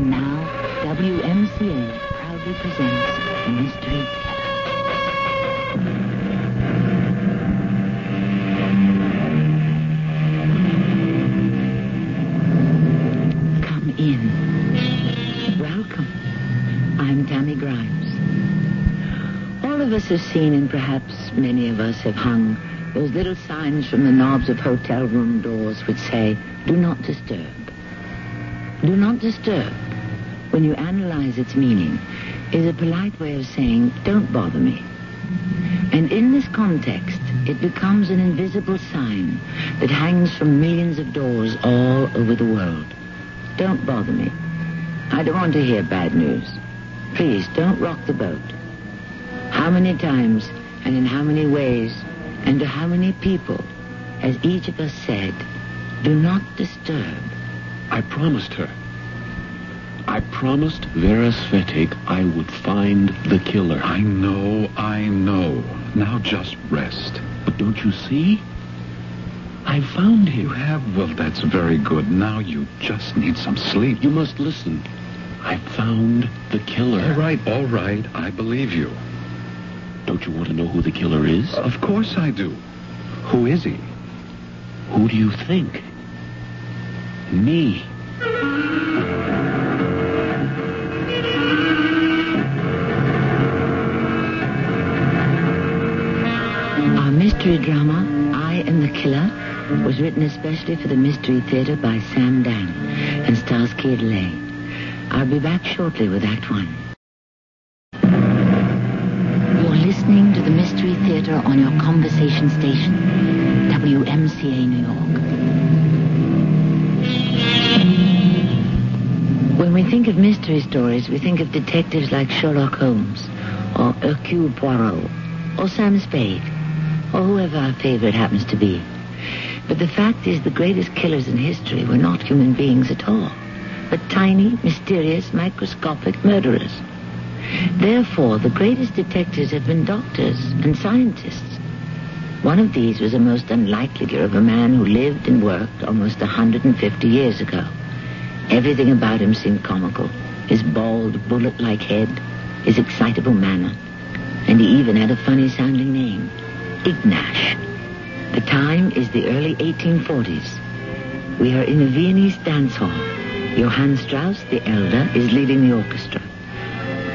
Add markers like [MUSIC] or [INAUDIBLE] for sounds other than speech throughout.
And now, WMCA proudly presents the Mystery Come in. Welcome. I'm Tammy Grimes. All of us have seen, and perhaps many of us have hung, those little signs from the knobs of hotel room doors which say, do not disturb. Do not disturb, when you analyze its meaning, is a polite way of saying, don't bother me. And in this context, it becomes an invisible sign that hangs from millions of doors all over the world. Don't bother me. I don't want to hear bad news. Please, don't rock the boat. How many times and in how many ways and to how many people has each of us said, do not disturb? I promised her. I promised Vera Svetic I would find the killer. I know, I know. Now just rest. But don't you see? I found him. You have? Well, that's very good. Now you just need some sleep. You must listen. I found the killer. All right, all right. I believe you. Don't you want to know who the killer is? Of course I do. Who is he? Who do you think? Me. Mystery drama, I Am the Killer, was written especially for the Mystery Theater by Sam Dann and stars Kid Lay. I'll be back shortly with Act One. You're listening to the Mystery Theater on your conversation station, WMCA New York. When we think of mystery stories, we think of detectives like Sherlock Holmes, or Hercule Poirot, or Sam Spade, or whoever our favorite happens to be. But the fact is the greatest killers in history were not human beings at all, but tiny, mysterious, microscopic murderers. Therefore, the greatest detectives have been doctors and scientists. One of these was a most unlikely of a man who lived and worked almost 150 years ago. Everything about him seemed comical. His bald, bullet-like head, his excitable manner, and he even had a funny-sounding name, Ignash. The time is the early 1840s. We are in a Viennese dance hall. Johann Strauss, the elder, is leading the orchestra.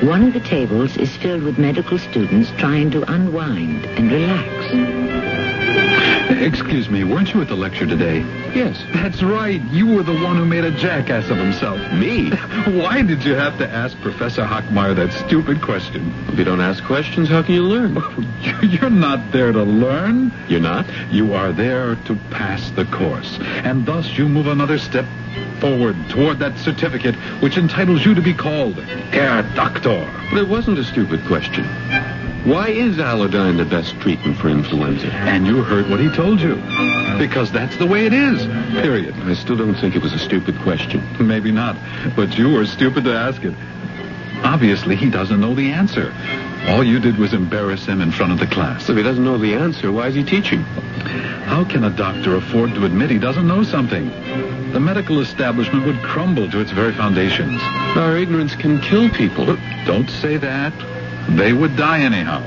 One of the tables is filled with medical students trying to unwind and relax. Excuse me, weren't you at the lecture today? Yes. That's right. You were the one who made a jackass of himself. Me? [LAUGHS] Why did you have to ask Professor Hockmeyer that stupid question? If you don't ask questions, how can you learn? [LAUGHS] You're not there to learn. You're not? You are there to pass the course. And thus you move another step forward toward that certificate which entitles you to be called Herr Doctor. But it wasn't a stupid question. Why is Allodyne the best treatment for influenza? And you heard what he told you. Because that's the way it is. Period. I still don't think it was a stupid question. Maybe not. But you were stupid to ask it. Obviously, he doesn't know the answer. All you did was embarrass him in front of the class. If he doesn't know the answer, why is he teaching? How can a doctor afford to admit he doesn't know something? The medical establishment would crumble to its very foundations. Our ignorance can kill people. Don't say that. They would die anyhow.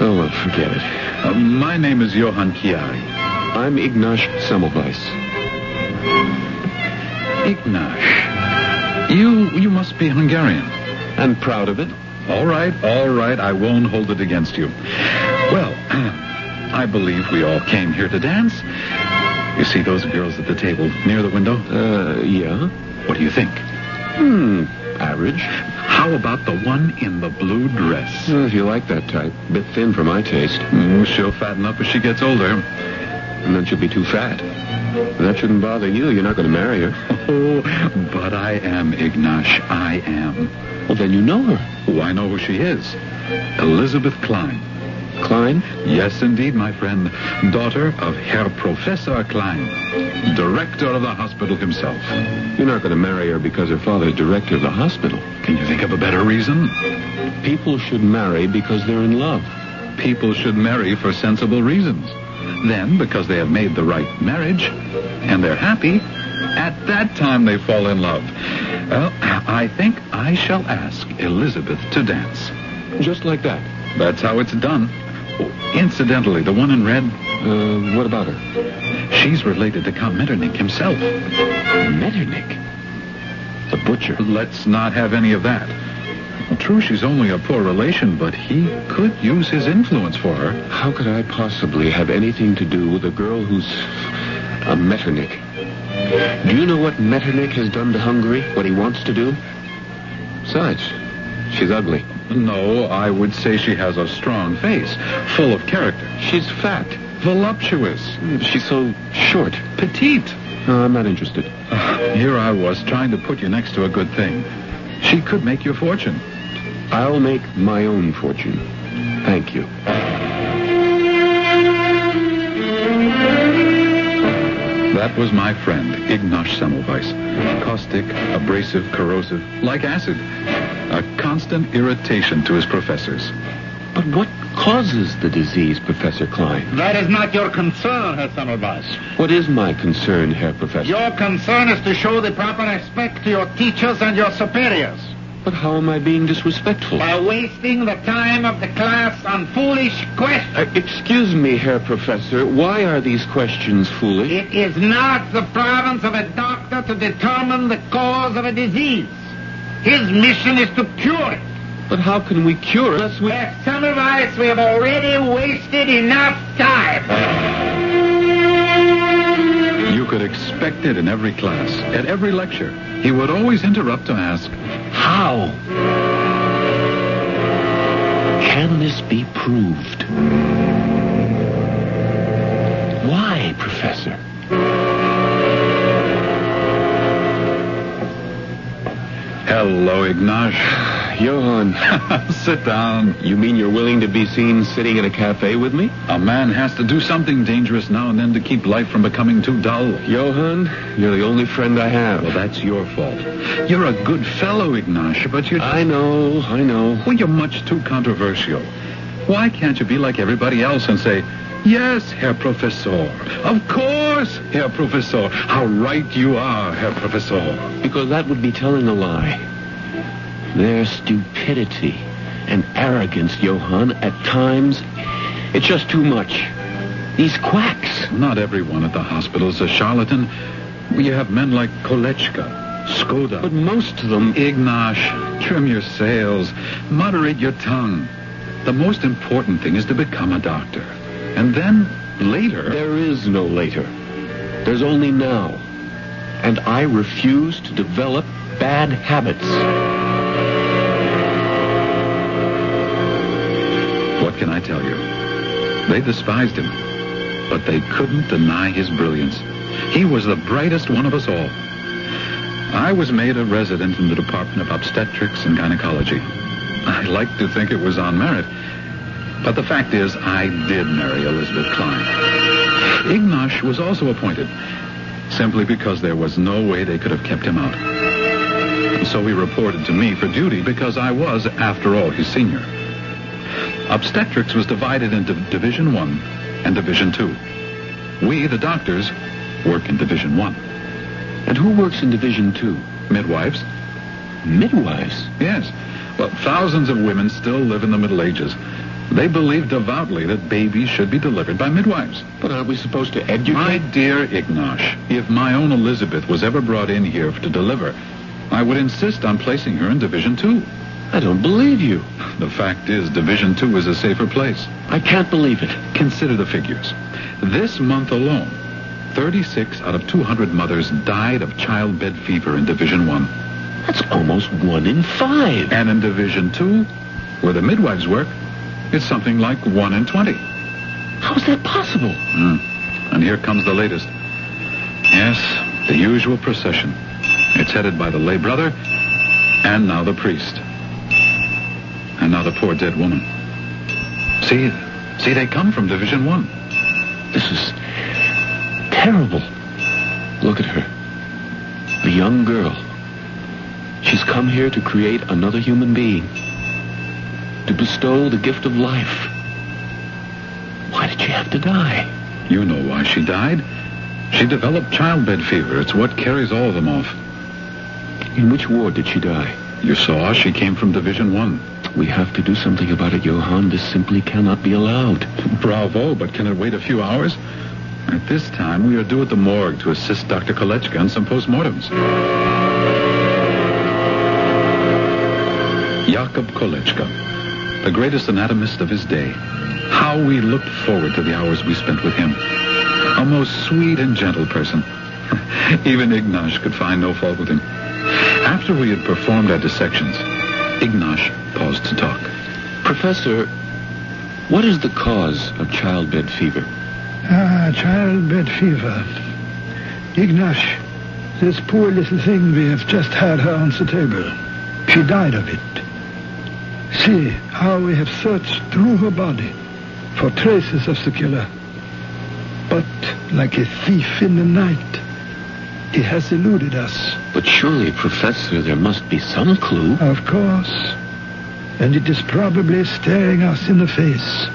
Oh, well, forget it. Uh, my name is Johann Chiari. I'm Ignash Semmelweis. Ignash. You you must be Hungarian. And proud of it. All right, all right. I won't hold it against you. Well, [CLEARS THROAT] I believe we all came here to dance. You see those girls at the table near the window? Uh, yeah. What do you think? Hmm, average. How about the one in the blue dress? Well, if you like that type. Bit thin for my taste. Mm, she'll fatten up as she gets older. And then she'll be too fat. That shouldn't bother you. You're not going to marry her. [LAUGHS] Oh, but I am, Ignash. I am. Well, then you know her. Oh, I know who she is. Elizabeth Klein. Klein? Yes, indeed, my friend. Daughter of Herr Professor Klein, director of the hospital himself. You're not going to marry her because her father's director of the hospital. Can you think of a better reason? People should marry because they're in love. People should marry for sensible reasons. Then, because they have made the right marriage and they're happy, at that time they fall in love. Well, I think I shall ask Elizabeth to dance. Just like that. That's how it's done. Incidentally, the one in red, Uh, what about her? she's related to Count Metternich himself. Metternich? The butcher. Let's not have any of that. True, she's only a poor relation, but he could use his influence for her. How could I possibly have anything to do with a girl who's a Metternich? Do you know what Metternich has done to Hungary? What he wants to do? Besides, she's ugly. No, I would say she has a strong face, full of character, She's fat. voluptuous, She's so short. petite. No, I'm not interested. Ah, here I was trying to put you next to a good thing. She could make your fortune. I'll make my own fortune. Thank you. That was my friend, Ignash Semmelweis. Caustic, abrasive, corrosive, like acid. A constant irritation to his professors. But what causes the disease, Professor Klein? That is not your concern, Herr Semmelweis. What is my concern, Herr Professor? Your concern is to show the proper respect to your teachers and your superiors. But how am I being disrespectful? By wasting the time of the class on foolish questions. Uh, excuse me, Herr Professor. Why are these questions foolish? It is not the province of a doctor to determine the cause of a disease. His mission is to cure it. But how can we cure it unless we... Herr Semmelweis, we have already wasted enough time. You could expect it in every class, at every lecture. He would always interrupt to ask, How? Can this be proved? Hello, Ignash. Johann, [LAUGHS] Sit down. you mean you're willing to be seen sitting in a cafe with me? A man has to do something dangerous now and then to keep life from becoming too dull. Johann, you're the only friend I have. Well, that's your fault. You're a good fellow, Ignash, but you're... I know, I know. Well, you're much too controversial. Why can't you be like everybody else and say, Yes, Herr Professor. Of course, Herr Professor. How right you are, Herr Professor. Because that would be telling a lie. Their stupidity and arrogance, Johann, at times, it's just too much. These quacks. Not everyone at the hospital is a charlatan. You have men like Kolletschka, Skoda. But most of them... Ignash, trim your sails. Moderate your tongue. The most important thing is to become a doctor. And then, later... There is no later. There's only now. And I refuse to develop bad habits. What can I tell you? They despised him, but they couldn't deny his brilliance. He was the brightest one of us all. I was made a resident in the Department of Obstetrics and Gynecology. I like to think it was on merit, but the fact is, I did marry Elizabeth Klein. Ignash was also appointed, simply because there was no way they could have kept him out. So he reported to me for duty because I was, after all, his senior. Obstetrics was divided into Division 1 and Division 2. We, the doctors, work in Division 1. And who works in Division Two? Midwives? Midwives. Yes. Well, thousands of women still live in the Middle Ages. They believe devoutly that babies should be delivered by midwives. But aren't we supposed to educate? My dear Ignash, if my own Elizabeth was ever brought in here to deliver, I would insist on placing her in Division 2. I don't believe you. The fact is, Division 2 is a safer place. I can't believe it. Consider the figures. This month alone, 36 out of 200 mothers died of childbed fever in Division 1. That's almost one in five. And in Division 2, where the midwives work, it's something like 1 in 20. How is that possible? Hmm. And here comes the latest. Yes, the usual procession. It's headed by the lay brother, and now the priest. And now the poor dead woman. See, see, they come from Division 1. This is terrible. Look at her. The young girl. She's come here to create another human being. To bestow the gift of life. Why did she have to die? You know why she died. She developed childbed fever. It's what carries all of them off. In which ward did she die? You saw she came from Division One. We have to do something about it, Johann. This simply cannot be allowed. Bravo, but can it wait a few hours? At this time, we are due at the morgue to assist Dr. Kolletschka in some postmortems. Jakob Kolletschka, the greatest anatomist of his day. How we looked forward to the hours we spent with him. A most sweet and gentle person. [LAUGHS] Even Ignash could find no fault with him. After we had performed our dissections, Ignash paused to talk. Professor, what is the cause of childbed fever? Ah, childbed fever. Ignash, this poor little thing we have just had her on the table. She died of it. See how we have searched through her body for traces of the killer. But like a thief in the night, he has eluded us. But surely, Professor, there must be some clue. Of course. And it is probably staring us in the face.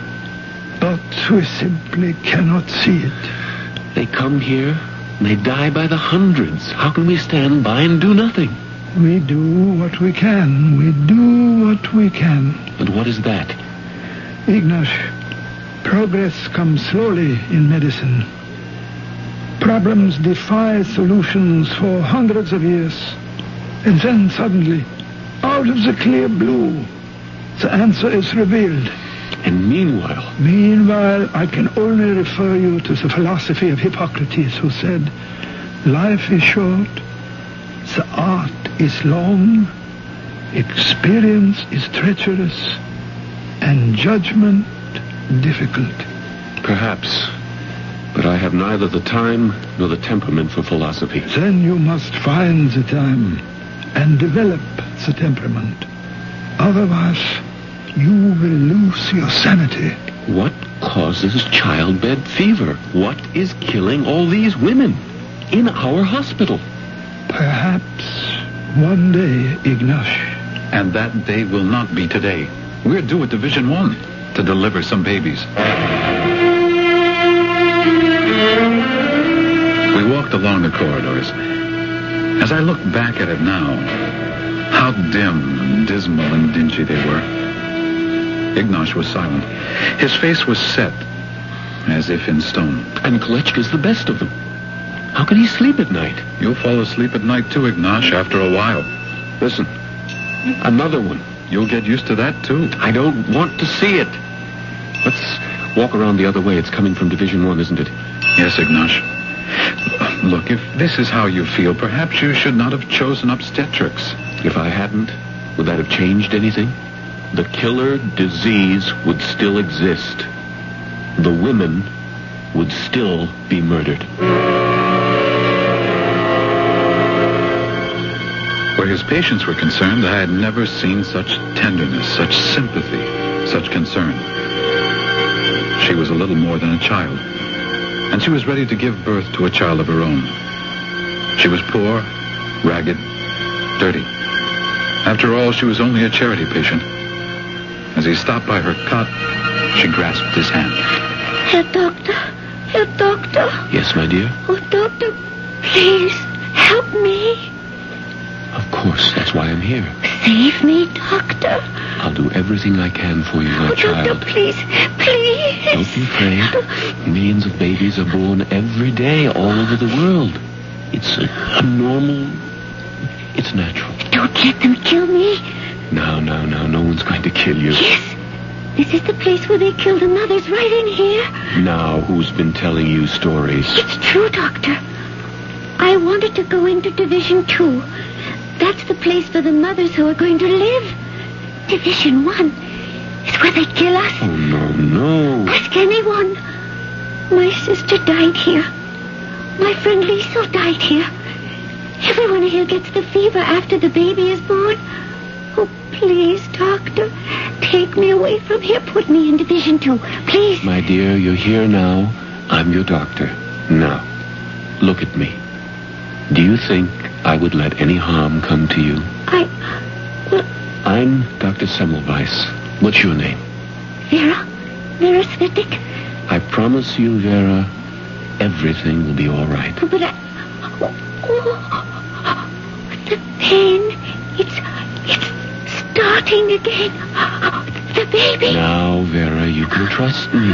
But we simply cannot see it. They come here, and they die by the hundreds. How can we stand by and do nothing? We do what we can. We do what we can. And what is that? Ignash, progress comes slowly in medicine. Problems defy solutions for hundreds of years. And then suddenly, out of the clear blue, the answer is revealed. And meanwhile, Meanwhile, I can only refer you to the philosophy of Hippocrates, who said, Life is short, the art is long, experience is treacherous, and judgment difficult. perhaps. But I have neither the time nor the temperament for philosophy. Then you must find the time and develop the temperament. Otherwise, you will lose your sanity. What causes childbed fever? What is killing all these women in our hospital? Perhaps one day, Ignash, And that day will not be today. We're due at Division One to deliver some babies. Corridors. As I look back at it now, how dim and dismal and dingy they were. Ignash was silent. His face was set, as if in stone. And Kolletschka's the best of them. How can he sleep at night? You'll fall asleep at night too, Ignash, after a while. Listen, another one. You'll get used to that too. I don't want to see it. Let's walk around the other way. It's coming from Division One, isn't it? Yes, Ignash. Look, if this is how you feel, perhaps you should not have chosen obstetrics. If I hadn't, would that have changed anything? The killer disease would still exist. The women would still be murdered. Where his patients were concerned, I had never seen such tenderness, such sympathy, such concern. She was a little more than a child, and she was ready to give birth to a child of her own. She was poor, ragged, dirty. After all, she was only a charity patient. As he stopped by her cot, she grasped his hand. Herr Doctor, Herr Doctor, Yes, my dear? oh Doctor, please help me. Of course, that's why I'm here. Save me, Doctor. I'll do everything I can for you, my child. Oh, Doctor, child. please, please. Don't be afraid. Millions of babies are born every day all over the world. It's a, a normal... It's natural. Don't let them kill me. No, no, no. No one's going to kill you. Yes, this is the place where they kill the mothers, right in here. Now, who's been telling you stories? It's true, Doctor. I wanted to go into Division Two. That's the place for the mothers who are going to live. Division One is where they kill us. Oh, no, no. Ask anyone. My sister died here. My friend Liesel died here. Everyone here gets the fever after the baby is born. Oh, please, doctor, take me away from here. Put me in Division Two, please. My dear, you're here now. I'm your doctor. Now, look at me. Do you think I would let any harm come to you? I, well, I'm Dr. Semmelweis. What's your name? Vera. Vera Svetic. I promise you, Vera, everything will be all right. But I... Oh, the pain. It's... It's starting again. The baby. Now, Vera, you can trust me.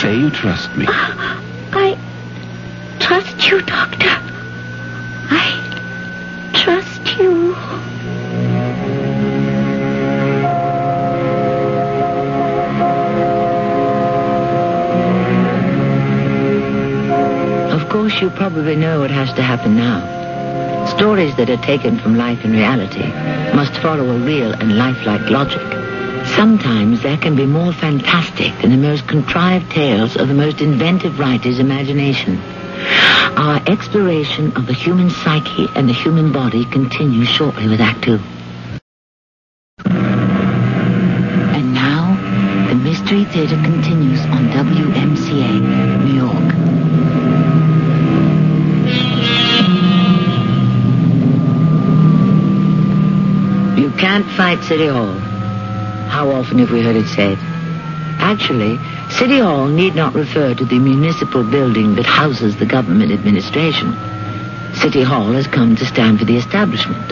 Say you trust me. I trust you, Doctor. Course, you probably know what has to happen now. Stories that are taken from life and reality must follow a real and lifelike logic. Sometimes there can be more fantastic than the most contrived tales of the most inventive writer's imagination. Our exploration of the human psyche and the human body continues shortly with Act Two. And now, the Mystery Theater continues on WMCA, can't fight City Hall. How often have we heard it said? Actually, City Hall need not refer to the municipal building that houses the government administration. City Hall has come to stand for the establishment,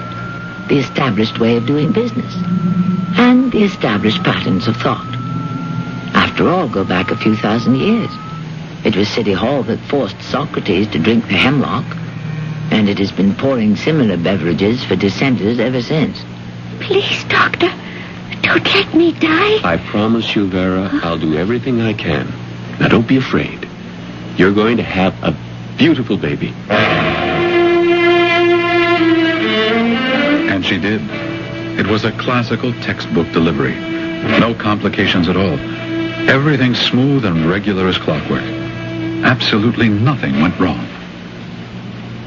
the established way of doing business, and the established patterns of thought. After all, go back a few thousand years. It was City Hall that forced Socrates to drink the hemlock, and it has been pouring similar beverages for dissenters ever since. Please, Doctor, don't let me die. I promise you, Vera, I'll do everything I can. Now, don't be afraid. You're going to have a beautiful baby. And she did. It was a classical textbook delivery. No complications at all. Everything smooth and regular as clockwork. Absolutely nothing went wrong.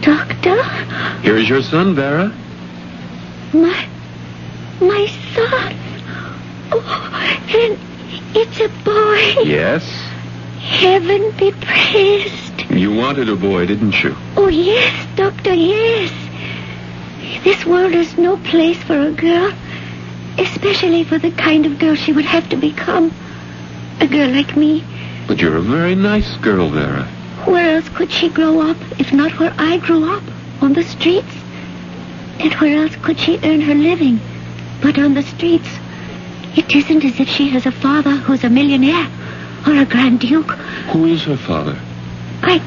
Doctor, Here's your son, Vera. my my son. Oh, and it's a boy. Yes? Heaven be praised. You wanted a boy, didn't you? Oh, yes, Doctor, yes. This world is no place for a girl, especially for the kind of girl she would have to become. A girl like me. But you're a very nice girl, Vera. Where else could she grow up if not where I grew up? On the streets? And where else could she earn her living but on the streets? It isn't as if she has a father who's a millionaire or a grand duke. Who is her father? I.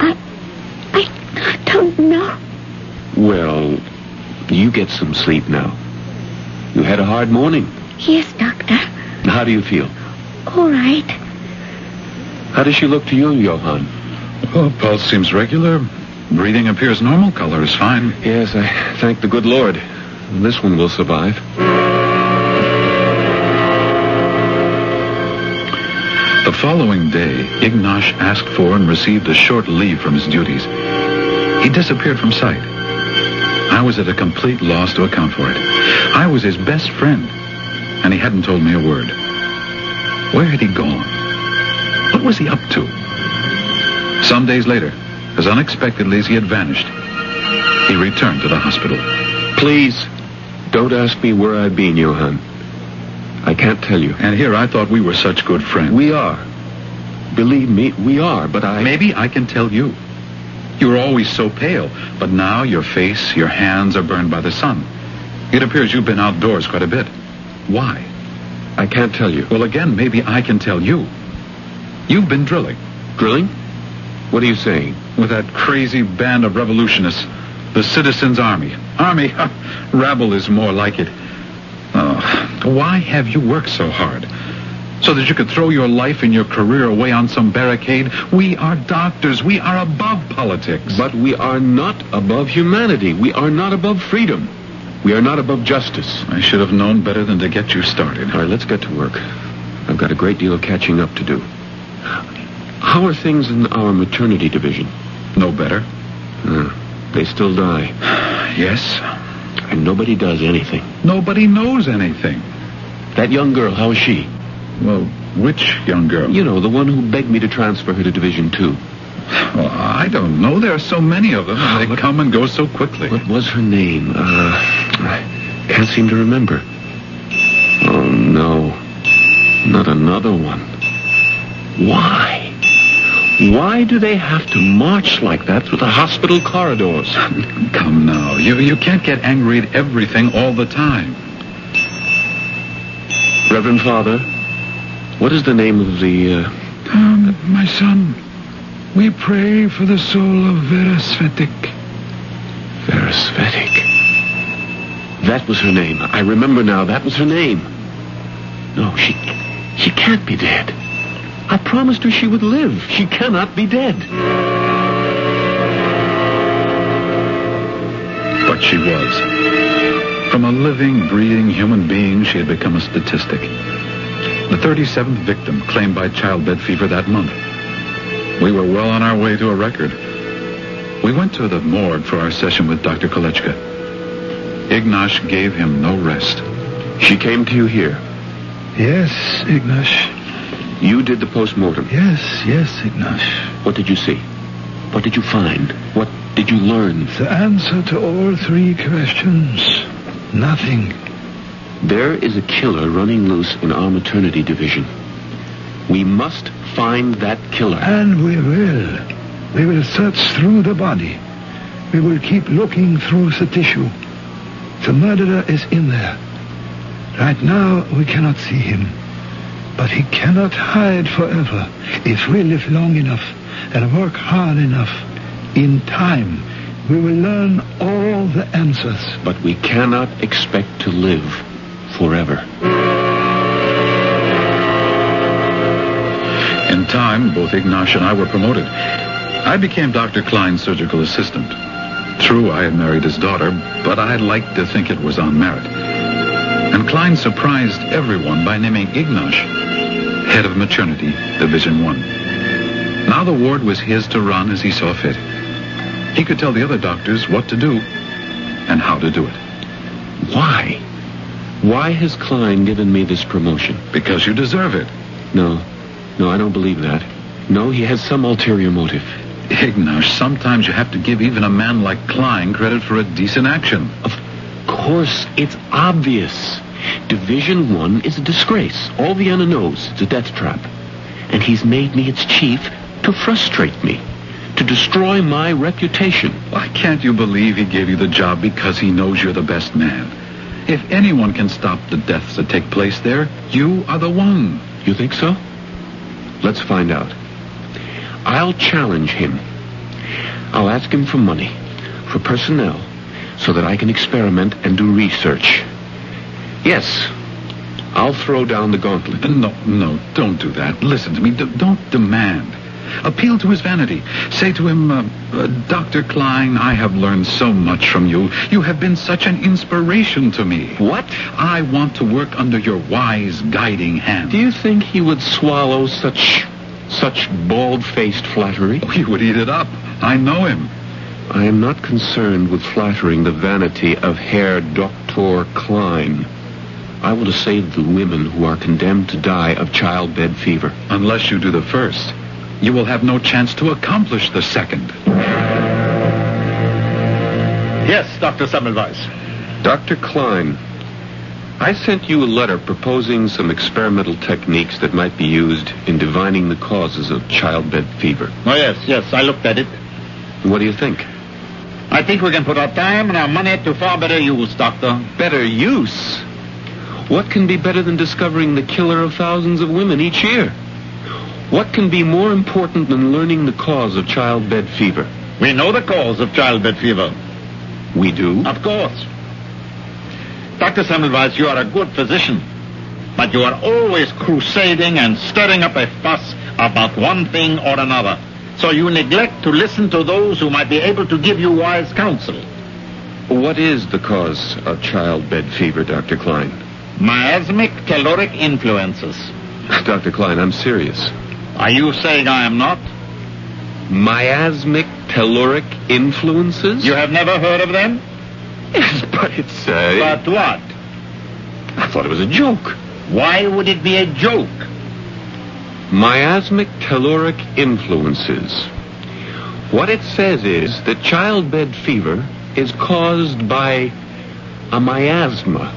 I. I don't know. Well, you get some sleep now. You had a hard morning. Yes, Doctor. How do you feel? All right. How does she look to you, Johann? Oh, pulse seems regular. Breathing appears normal. Color is fine. Yes, I thank the good Lord. This one will survive. The following day, Ignash asked for and received a short leave from his duties. He disappeared from sight. I was at a complete loss to account for it. I was his best friend, and he hadn't told me a word. Where had he gone? What was he up to? Some days later, as unexpectedly as he had vanished, he returned to the hospital. Please, don't ask me where I've been, Johann. I can't tell you. And here I thought we were such good friends. We are. Believe me, we are, but I... Maybe I can tell you. You were always so pale, but now your face, your hands are burned by the sun. It appears you've been outdoors quite a bit. Why? I can't tell you. Well, again, maybe I can tell you. You've been drilling Drilling? What are you saying? with that crazy band of revolutionists, the Citizens Army. Army? Rabble is more like it. Oh, why have you worked so hard? So that you could throw your life and your career away on some barricade? We are doctors. We are above politics. But we are not above humanity. We are not above freedom. We are not above justice. I should have known better than to get you started. All right, let's get to work. I've got a great deal of catching up to do. How are things in our maternity division? No better? Uh, they still die, Yes. and nobody does anything. Nobody knows anything. That young girl, how is she? Well, which young girl? You know, the one who begged me to transfer her to Division Two. Well, I don't know. There are so many of them, and they What- come and go so quickly. What was her name? Uh, I can't seem to remember. Oh, no. Not another one. Why? Why do they have to march like that through the hospital corridors? Come now. You, you can't get angry at everything all the time. Reverend Father, what is the name of the, uh, Um, my son, we pray for the soul of Vera Svetic. Vera Svetic? That was her name. I remember now. That was her name. No, she, she can't be dead. I promised her she would live. She cannot be dead. But she was. From a living, breathing human being, she had become a statistic. The 37th victim claimed by childbed fever that month. We were well on our way to a record. We went to the morgue for our session with Dr. Kolletschka. Ignash gave him no rest. She came to you here. Yes, Ignash. You did the postmortem. Yes, yes, Ignash. What did you see? What did you find? What did you learn? The answer to all three questions. Nothing. There is a killer running loose in our maternity division. We must find that killer. And we will. We will search through the body. We will keep looking through the tissue. The murderer is in there. Right now, we cannot see him. But he cannot hide forever. If we live long enough and work hard enough, in time, we will learn all the answers. But we cannot expect to live forever. In time, both Ignash and I were promoted. I became Dr. Klein's surgical assistant. True, I had married his daughter, but I liked to think it was on merit. Klein surprised everyone by naming Ignash head of maternity, Division 1. Now the ward was his to run as he saw fit. He could tell the other doctors what to do and how to do it. Why? Why has Klein given me this promotion? Because you deserve it. No. No, I don't believe that. No, he has some ulterior motive. Ignash, sometimes you have to give even a man like Klein credit for a decent action. Of course, it's obvious. Division One is a disgrace. All Vienna knows it's a death trap. And he's made me its chief to frustrate me, to destroy my reputation. Why can't you believe he gave you the job because he knows you're the best man? If anyone can stop the deaths that take place there, you are the one. You think so? Let's find out. I'll challenge him. I'll ask him for money, for personnel, so that I can experiment and do research. Yes, I'll throw down the gauntlet. No, no, don't do that. Listen to me. D- don't demand. Appeal to his vanity. Say to him, uh, uh, Dr. Klein, I have learned so much from you. You have been such an inspiration to me. What? I want to work under your wise, guiding hand. Do you think he would swallow such such bald-faced flattery? Oh, He would eat it up. I know him. I am not concerned with flattering the vanity of Herr Dr. Klein. I want to save the women who are condemned to die of childbed fever. Unless you do the first, you will have no chance to accomplish the second. Yes, Dr. Semmelweis. Dr. Klein, I sent you a letter proposing some experimental techniques that might be used in divining the causes of childbed fever. Oh, yes, yes, I looked at it. What do you think? I think we can put our time and our money to far better use, Doctor. Better use? What can be better than discovering the killer of thousands of women each year? What can be more important than learning the cause of childbed fever? We know the cause of childbed fever. We do. Of course. Dr. Semmelweis, you are a good physician, but you are always crusading and stirring up a fuss about one thing or another. So you neglect to listen to those who might be able to give you wise counsel. What is the cause of childbed fever, Dr. Klein? Miasmic caloric influences. [LAUGHS] Dr. Klein, I'm serious. Are you saying I am not? Miasmic caloric influences? You have never heard of them? Yes, but it's uh, But what? I thought it was a joke. Why would it be a joke? Miasmic caloric influences. What it says is that childbed fever is caused by a miasma.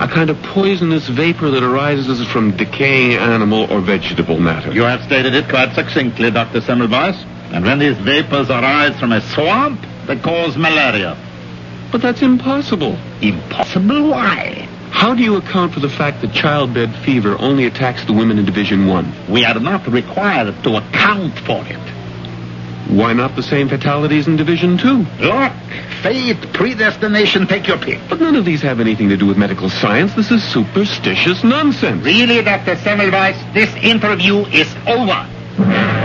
A kind of poisonous vapor that arises from decaying animal or vegetable matter. You have stated it quite succinctly, Dr. Semmelweis. And when these vapors arise from a swamp, they cause malaria. But that's impossible. Impossible? Why? How do you account for the fact that childbed fever only attacks the women in Division 1? We are not required to account for it. Why not the same fatalities in Division 2? Luck, fate, predestination, take your pick. But none of these have anything to do with medical science. This is superstitious nonsense. Really, Dr. Semmelweis, this interview is over.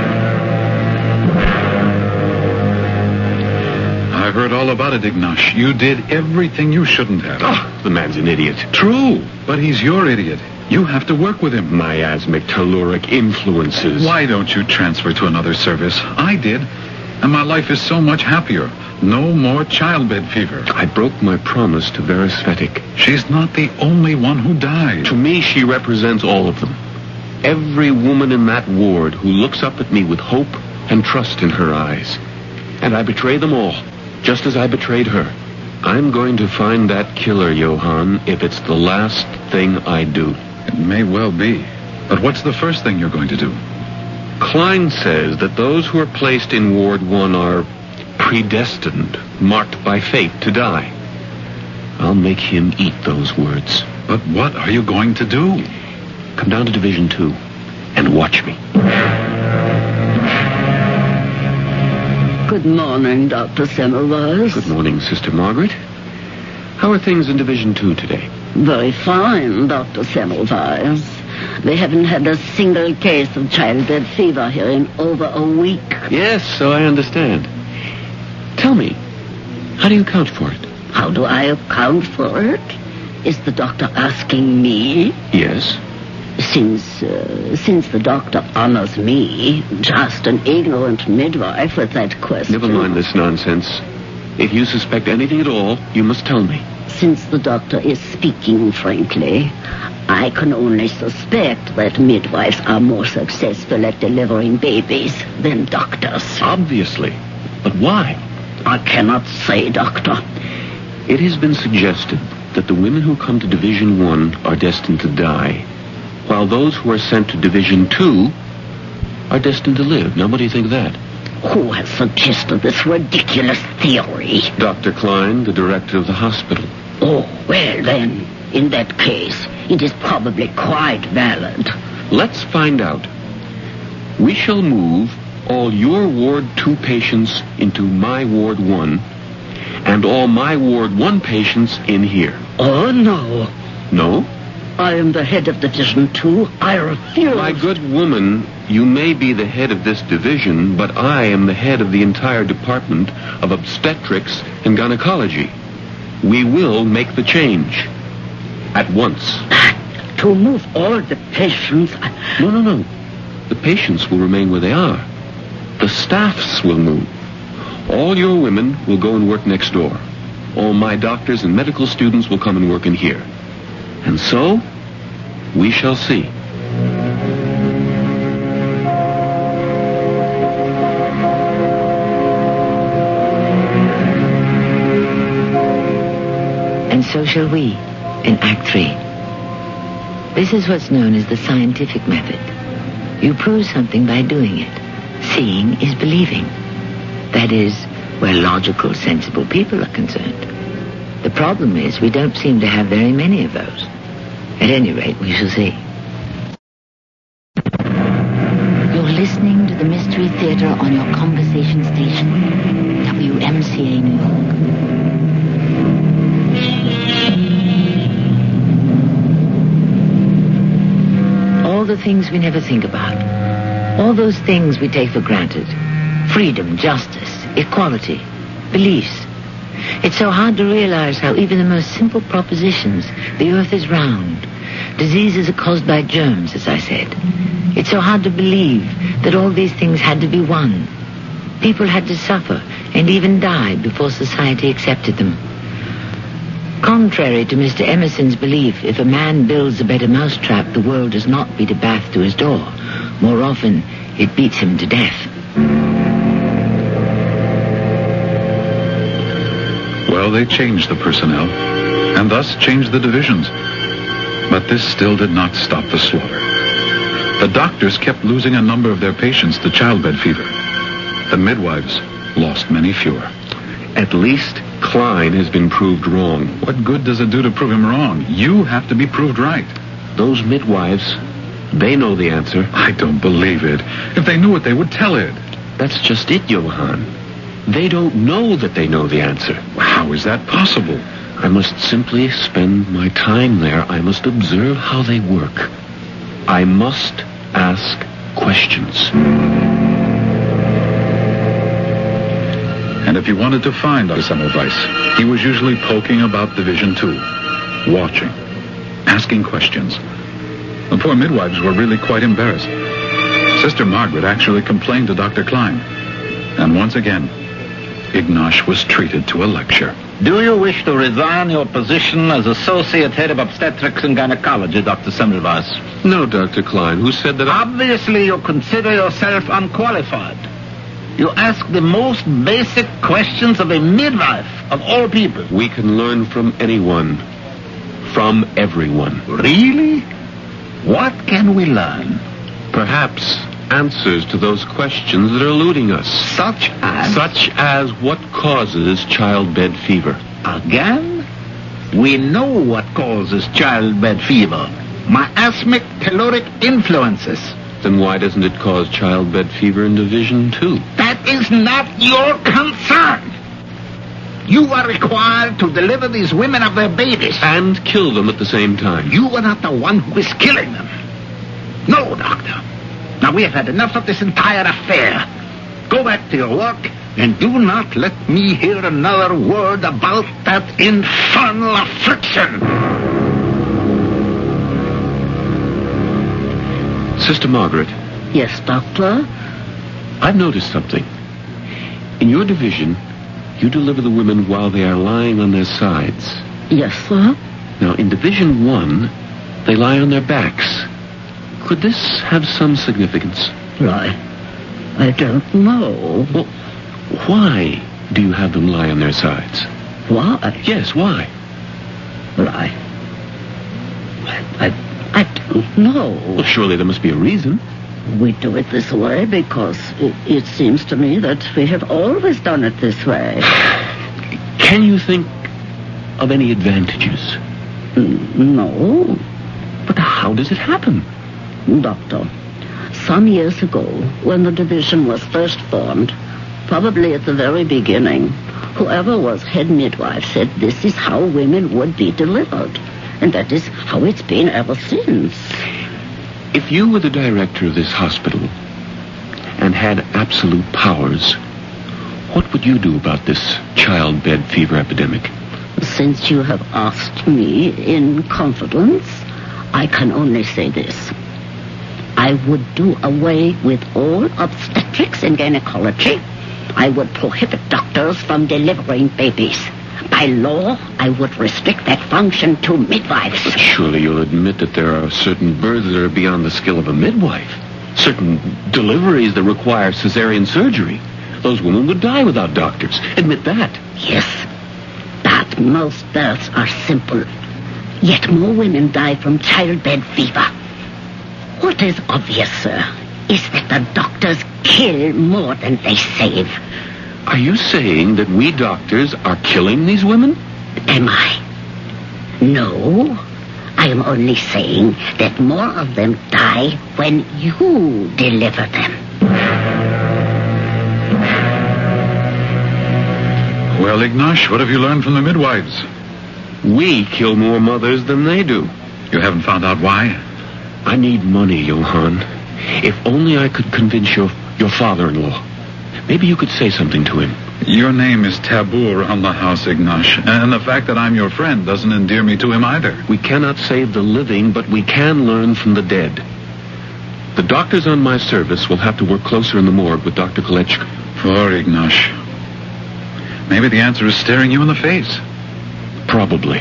I've heard all about it, Ignash. You did everything you shouldn't have. Ah, the man's an idiot. True, but he's your idiot. You have to work with him. Miasmic telluric influences. Why don't you transfer to another service? I did. And my life is so much happier. No more childbed fever. I broke my promise to Vera Svetic. She's not the only one who died. To me, she represents all of them. Every woman in that ward who looks up at me with hope and trust in her eyes. And I betray them all, just as I betrayed her. I'm going to find that killer, Johann, if it's the last thing I do. It may well be. But what's the first thing you're going to do? Klein says that those who are placed in Ward 1 are predestined, marked by fate to die. I'll make him eat those words. But what are you going to do? Come down to Division 2 and watch me. Good morning, Dr. Semmelweis. Good morning, Sister Margaret. How are things in Division 2 today? Very fine, Dr. Semmelweis. They haven't had a single case of childbed fever here in over a week. Yes, so I understand. Tell me, how do you account for it? How do I account for it? Is the doctor asking me? Yes. Since, uh, since the doctor honors me, just an ignorant midwife with that question. Never mind this nonsense. If you suspect anything at all, you must tell me. Since the doctor is speaking frankly, I can only suspect that midwives are more successful at delivering babies than doctors. Obviously. But why? I cannot say, doctor. It has been suggested that the women who come to Division 1 are destined to die, while those who are sent to Division 2 are destined to live. Now, what do you think of that? Who has suggested this ridiculous theory? Dr. Klein, the director of the hospital. Oh, well then, in that case, it is probably quite valid. Let's find out. We shall move all your Ward 2 patients into my Ward 1, and all my Ward 1 patients in here. Oh, no. No? I am the head of the Division 2. I refuse. My good woman, you may be the head of this division, but I am the head of the entire department of obstetrics and gynecology. We will make the change. At once. [LAUGHS] To move all the patients. No, no, no. The patients will remain where they are. The staffs will move. All your women will go and work next door. All my doctors and medical students will come and work in here. And so, we shall see. And so shall we in Act Three. This is what's known as the scientific method. You prove something by doing it. Seeing is believing. That is, where logical, sensible people are concerned. The problem is we don't seem to have very many of those. At any rate, we shall see. You're listening to the Mystery Theater on your conversation station, WMCA New York. All the things we never think about. All those things we take for granted. Freedom, justice, equality, beliefs. It's so hard to realize how even the most simple propositions, the earth is round, diseases are caused by germs, as I said. It's so hard to believe that all these things had to be won. People had to suffer and even die before society accepted them. Contrary to Mr. Emerson's belief, if a man builds a better mousetrap, the world does not beat a bath to his door. More often, it beats him to death. They changed the personnel, and thus changed the divisions. But this still did not stop the slaughter. The doctors kept losing a number of their patients to childbed fever. The midwives lost many fewer. At least Klein has been proved wrong. What good does it do to prove him wrong? You have to be proved right. Those midwives, they know the answer. I don't believe it. If they knew it, they would tell it. That's just it, Johann. They don't know that they know the answer. How is that possible? I must simply spend my time there. I must observe how they work. I must ask questions. And if you wanted to find. Semmelweis, he was usually poking about Division 2, watching, asking questions. The poor midwives were really quite embarrassed. Sister Margaret actually complained to Dr. Klein. And once again, Ignash was treated to a lecture. Do you wish to resign your position as Associate Head of Obstetrics and Gynecology, Dr. Semmelweis? No, Dr. Klein. Who said that? I... Obviously, you consider yourself unqualified. You ask the most basic questions of a midwife, of all people. We can learn from anyone. From everyone. Really? What can we learn? Perhaps answers to those questions that are eluding us. Such as? Such as what causes childbed fever. Again? We know what causes childbed fever. Miasmic telluric influences. Then why doesn't it cause childbed fever in Division 2? That is not your concern. You are required to deliver these women of their babies. And kill them at the same time. You are not the one who is killing them. No, Doctor. Now, we have had enough of this entire affair. Go back to your work and do not let me hear another word about that infernal affliction. Sister Margaret, Yes, Doctor? I've noticed something. In your division, you deliver the women while they are lying on their sides. Yes, sir? Now, in Division 1, they lie on their backs. Could this have some significance? I... I don't know. Well, why do you have them lie on their sides? Why? Yes, why? I... I... I, I don't know. Well, surely there must be a reason. We do it this way because it, it seems to me that we have always done it this way. Can you think of any advantages? Mm, No, But how does it happen? Doctor. Some years ago, when the division was first formed, probably at the very beginning, whoever was head midwife said this is how women would be delivered. And that is how it's been ever since. If you were the director of this hospital and had absolute powers, what would you do about this childbed fever epidemic? Since you have asked me in confidence, I can only say this. I would do away with all obstetrics and gynecology. I would prohibit doctors from delivering babies. By law, I would restrict that function to midwives. But surely you'll admit that there are certain births that are beyond the skill of a midwife. Certain deliveries that require cesarean surgery. Those women would die without doctors. Admit that. Yes, but most births are simple. Yet more women die from childbed fever. What is obvious, sir, is that the doctors kill more than they save. Are you saying that we doctors are killing these women? Am I? No. I am only saying that more of them die when you deliver them. Well, Ignash, what have you learned from the midwives? We kill more mothers than they do. You haven't found out why? I need money, Johann. If only I could convince your, your father-in-law. Maybe you could say something to him. Your name is taboo around the house, Ignash. And the fact that I'm your friend doesn't endear me to him either. We cannot save the living, but we can learn from the dead. The doctors on my service will have to work closer in the morgue with Dr. Kolletschka. Poor Ignash. Maybe the answer is staring you in the face. Probably.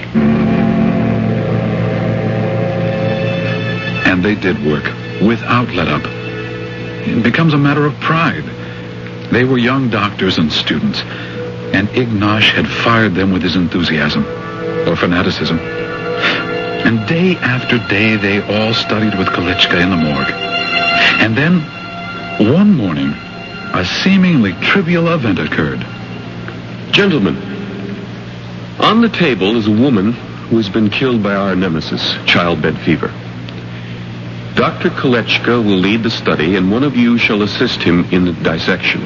They did work, without let up. It becomes a matter of pride. They were young doctors and students, and Ignash had fired them with his enthusiasm, or fanaticism. And day after day, they all studied with Kolletschka in the morgue. And then, one morning, a seemingly trivial event occurred. Gentlemen, on the table is a woman who has been killed by our nemesis, childbed fever. Dr. Kolletschka will lead the study, and one of you shall assist him in the dissection.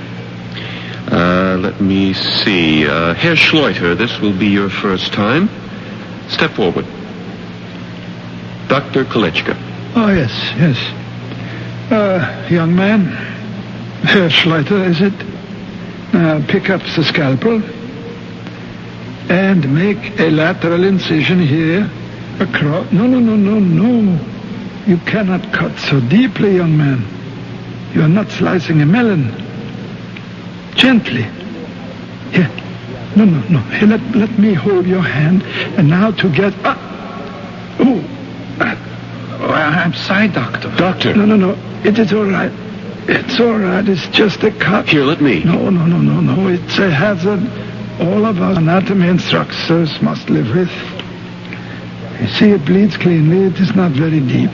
Uh, let me see. Uh, Herr Schleuter, this will be your first time. Step forward. Dr. Kolletschka. Oh, yes, yes. Uh, young man, Herr Schleiter, is it? Uh, pick up the scalpel and make a lateral incision here across. No, no, no, no, no. You cannot cut so deeply, young man. You are not slicing a melon. Gently. Here. No, no, no. Here, let, let me hold your hand. And now to get... Ah. Oh. Ah. Oh, I'm sorry, Doctor. Doctor. No, no, no. It is all right. It's all right. It's just a cut. Here, let me. No, no, no, no, no. It's a hazard all of our anatomy instructors must live with. You see, it bleeds cleanly. It is not very deep.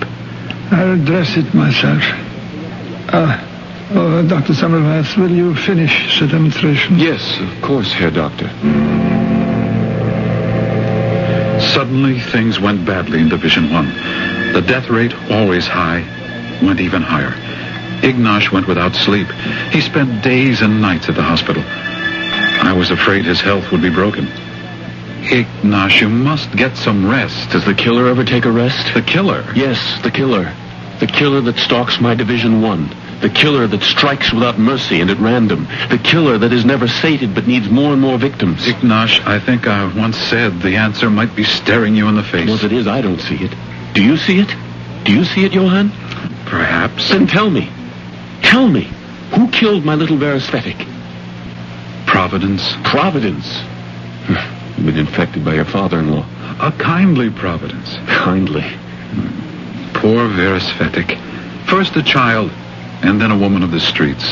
I'll dress it myself. Uh, oh, Dr. Semmelweis, will you finish the demonstration? Yes, of course, Herr Doctor. Suddenly, things went badly in Division 1. The death rate, always high, went even higher. Ignash went without sleep. He spent days and nights at the hospital. I was afraid his health would be broken. Ignash, you must get some rest. Does the killer ever take a rest? The killer? Yes, the killer. The killer that stalks my Division 1. The killer that strikes without mercy and at random. The killer that is never sated but needs more and more victims. Ignash, I think I once said the answer might be staring you in the face. Well, if it is, I don't see it. Do you see it? Do you see it, Johann? Perhaps. Then tell me. Tell me. Who killed my little Vera Svetic? Providence. Providence. Hmm. You've been infected by your father-in-law. A kindly providence. Kindly. Poor Vera Svetic. First a child, and then a woman of the streets.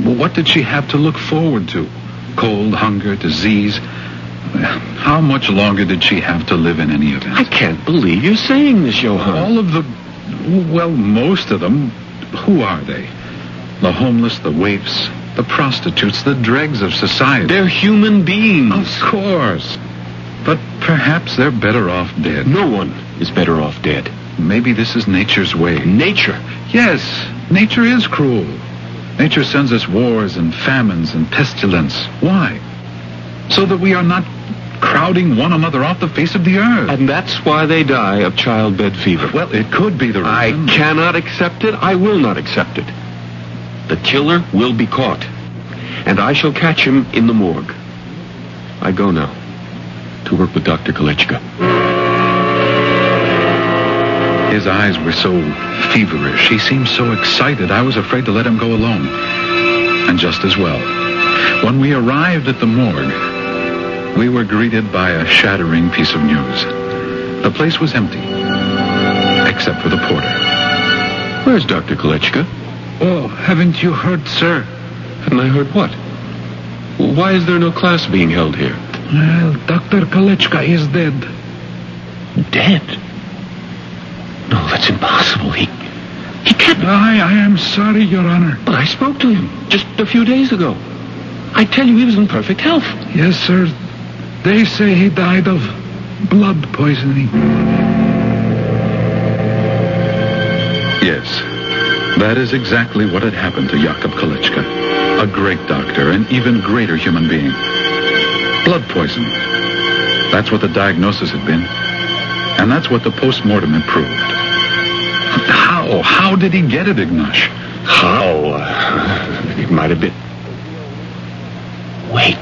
Well, what did she have to look forward to? Cold, hunger, disease. How much longer did she have to live in any event? I can't believe you're saying this, Johann. All of the, well, most of them, who are they? The homeless, the waifs, the prostitutes, the dregs of society. They're human beings. Of course. But perhaps they're better off dead. No one is better off dead. Maybe this is nature's way. Nature. Yes, nature is cruel. Nature sends us wars and famines and pestilence. Why? So that we are not crowding one another off the face of the earth. And that's why they die of childbed fever. Well, it could be the reason. I cannot accept it. I will not accept it. The killer will be caught. And I shall catch him in the morgue. I go now to work with Dr. Kolletschka. His eyes were so feverish. He seemed so excited. I was afraid to let him go alone. And just as well. When we arrived at the morgue, we were greeted by a shattering piece of news. The place was empty, except for the porter. Where's Dr. Kolletschka? Oh, haven't you heard, sir? Haven't I heard what? Why is there no class being held here? Well, Dr. Kolletschka is dead. Dead? No, that's impossible. He, he can't. I, I am sorry, Your Honor. But I spoke to him just a few days ago. I tell you, he was in perfect health. Yes, sir. They say he died of blood poisoning. Yes, that is exactly what had happened to Jakob Kolletschka, A great doctor, an even greater human being. Blood poison. That's what the diagnosis had been. And that's what the postmortem had proved. How? How did he get it, Ignash? How? Uh, it might have been. Wait.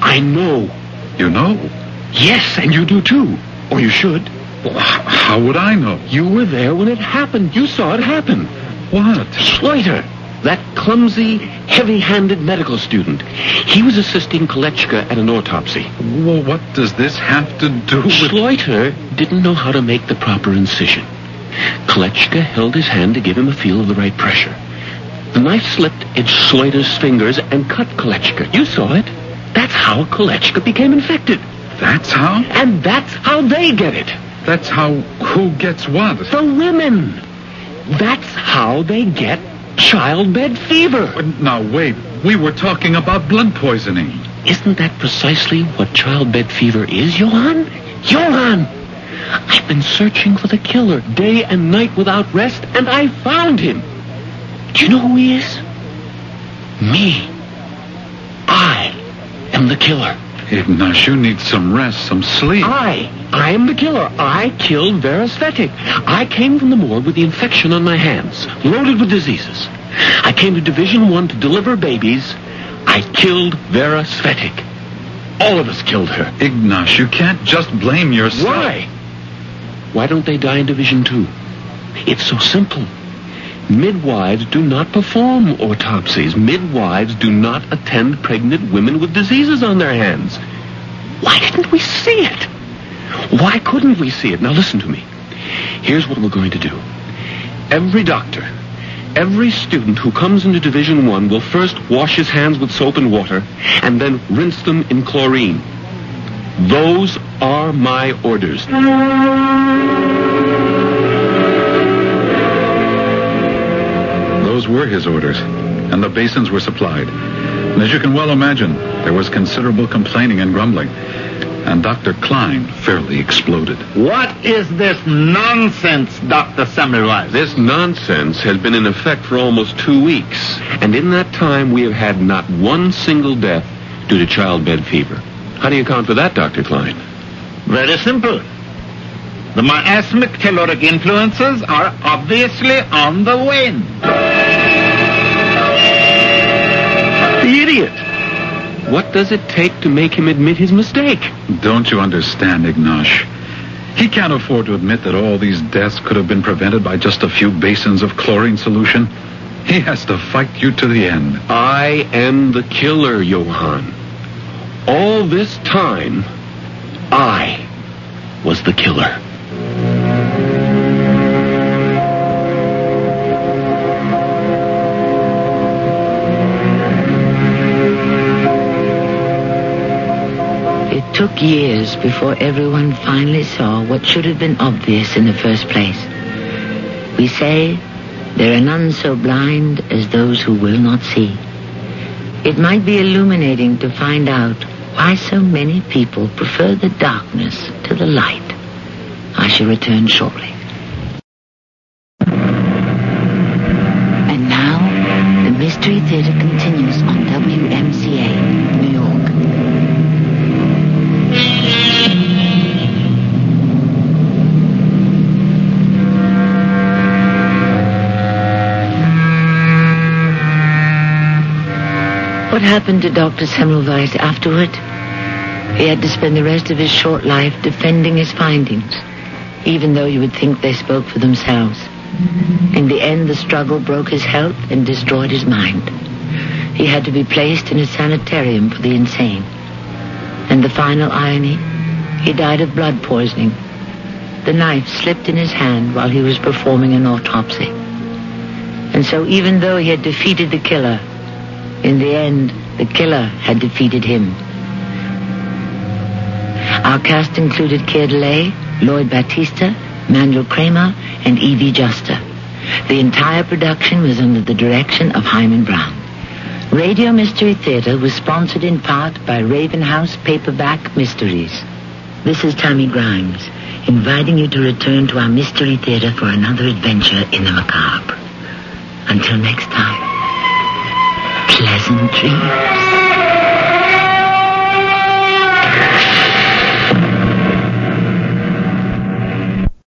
I know. You know? Yes, and you do too. Or you should. Well, how would I know? You were there when it happened. You saw it happen. What? Schleuter, that clumsy, heavy-handed medical student. He was assisting Kolletschka at an autopsy. Well, what does this have to do with... Schleuter didn't know how to make the proper incision. Kolletschka held his hand to give him a feel of the right pressure. The knife slipped in Schleuter's fingers and cut Kolletschka. You saw it. That's how Kolletschka became infected. That's how? And that's how they get it. That's how who gets what? The women. That's how they get childbed fever. But Now, wait. We were talking about blood poisoning. Isn't that precisely what childbed fever is, Johann? Johann! I've been searching for the killer day and night without rest, and I found him. Do you know who he is? Me. I am the killer. Ignash, you need some rest, some sleep. I, I am the killer. I killed Vera Svetic. I came from the morgue with the infection on my hands, loaded with diseases. I came to Division One to deliver babies. I killed Vera Svetic. All of us killed her. Ignash, you can't just blame yourself. Why? Why don't they die in Division Two? It's so simple. Midwives do not perform autopsies. Midwives do not attend pregnant women with diseases on their hands. Why didn't we see it? Why couldn't we see it? Now listen to me. Here's what we're going to do. Every doctor, every student who comes into Division One will first wash his hands with soap and water and then rinse them in chlorine. Those are my orders. Those were his orders, and the basins were supplied. And as you can well imagine, there was considerable complaining and grumbling. And Dr. Klein fairly exploded. What is this nonsense, Dr. Semmelweis? This nonsense has been in effect for almost two weeks, and in that time we have had not one single death due to childbed fever. How do you account for that, Dr. Klein? Very simple. The miasmic caloric influences are obviously on the wane. The idiot! What does it take to make him admit his mistake? Don't you understand, Ignash? He can't afford to admit that all these deaths could have been prevented by just a few basins of chlorine solution. He has to fight you to the end. I am the killer, Johann. All this time, I was the killer. Took years before everyone finally saw what should have been obvious in the first place. We say there are none so blind as those who will not see. It might be illuminating to find out why so many people prefer the darkness to the light. I shall return shortly. And now, the Mystery Theater continues on WMCA, What happened to Dr. Semmelweis afterward? He had to spend the rest of his short life defending his findings, even though you would think they spoke for themselves. In the end, the struggle broke his health and destroyed his mind. He had to be placed in a sanitarium for the insane. And the final irony, he died of blood poisoning. The knife slipped in his hand while he was performing an autopsy. And so even though he had defeated the killer, in the end, the killer had defeated him. Our cast included Keir Dullea, Lloyd Battista, Mandel Kramer, and Evie Juster. The entire production was under the direction of Himan Brown. Radio Mystery Theater was sponsored in part by Raven House Paperback Mysteries. This is Tammy Grimes, inviting you to return to our Mystery Theater for another adventure in the macabre. Until next time, pleasant dreams.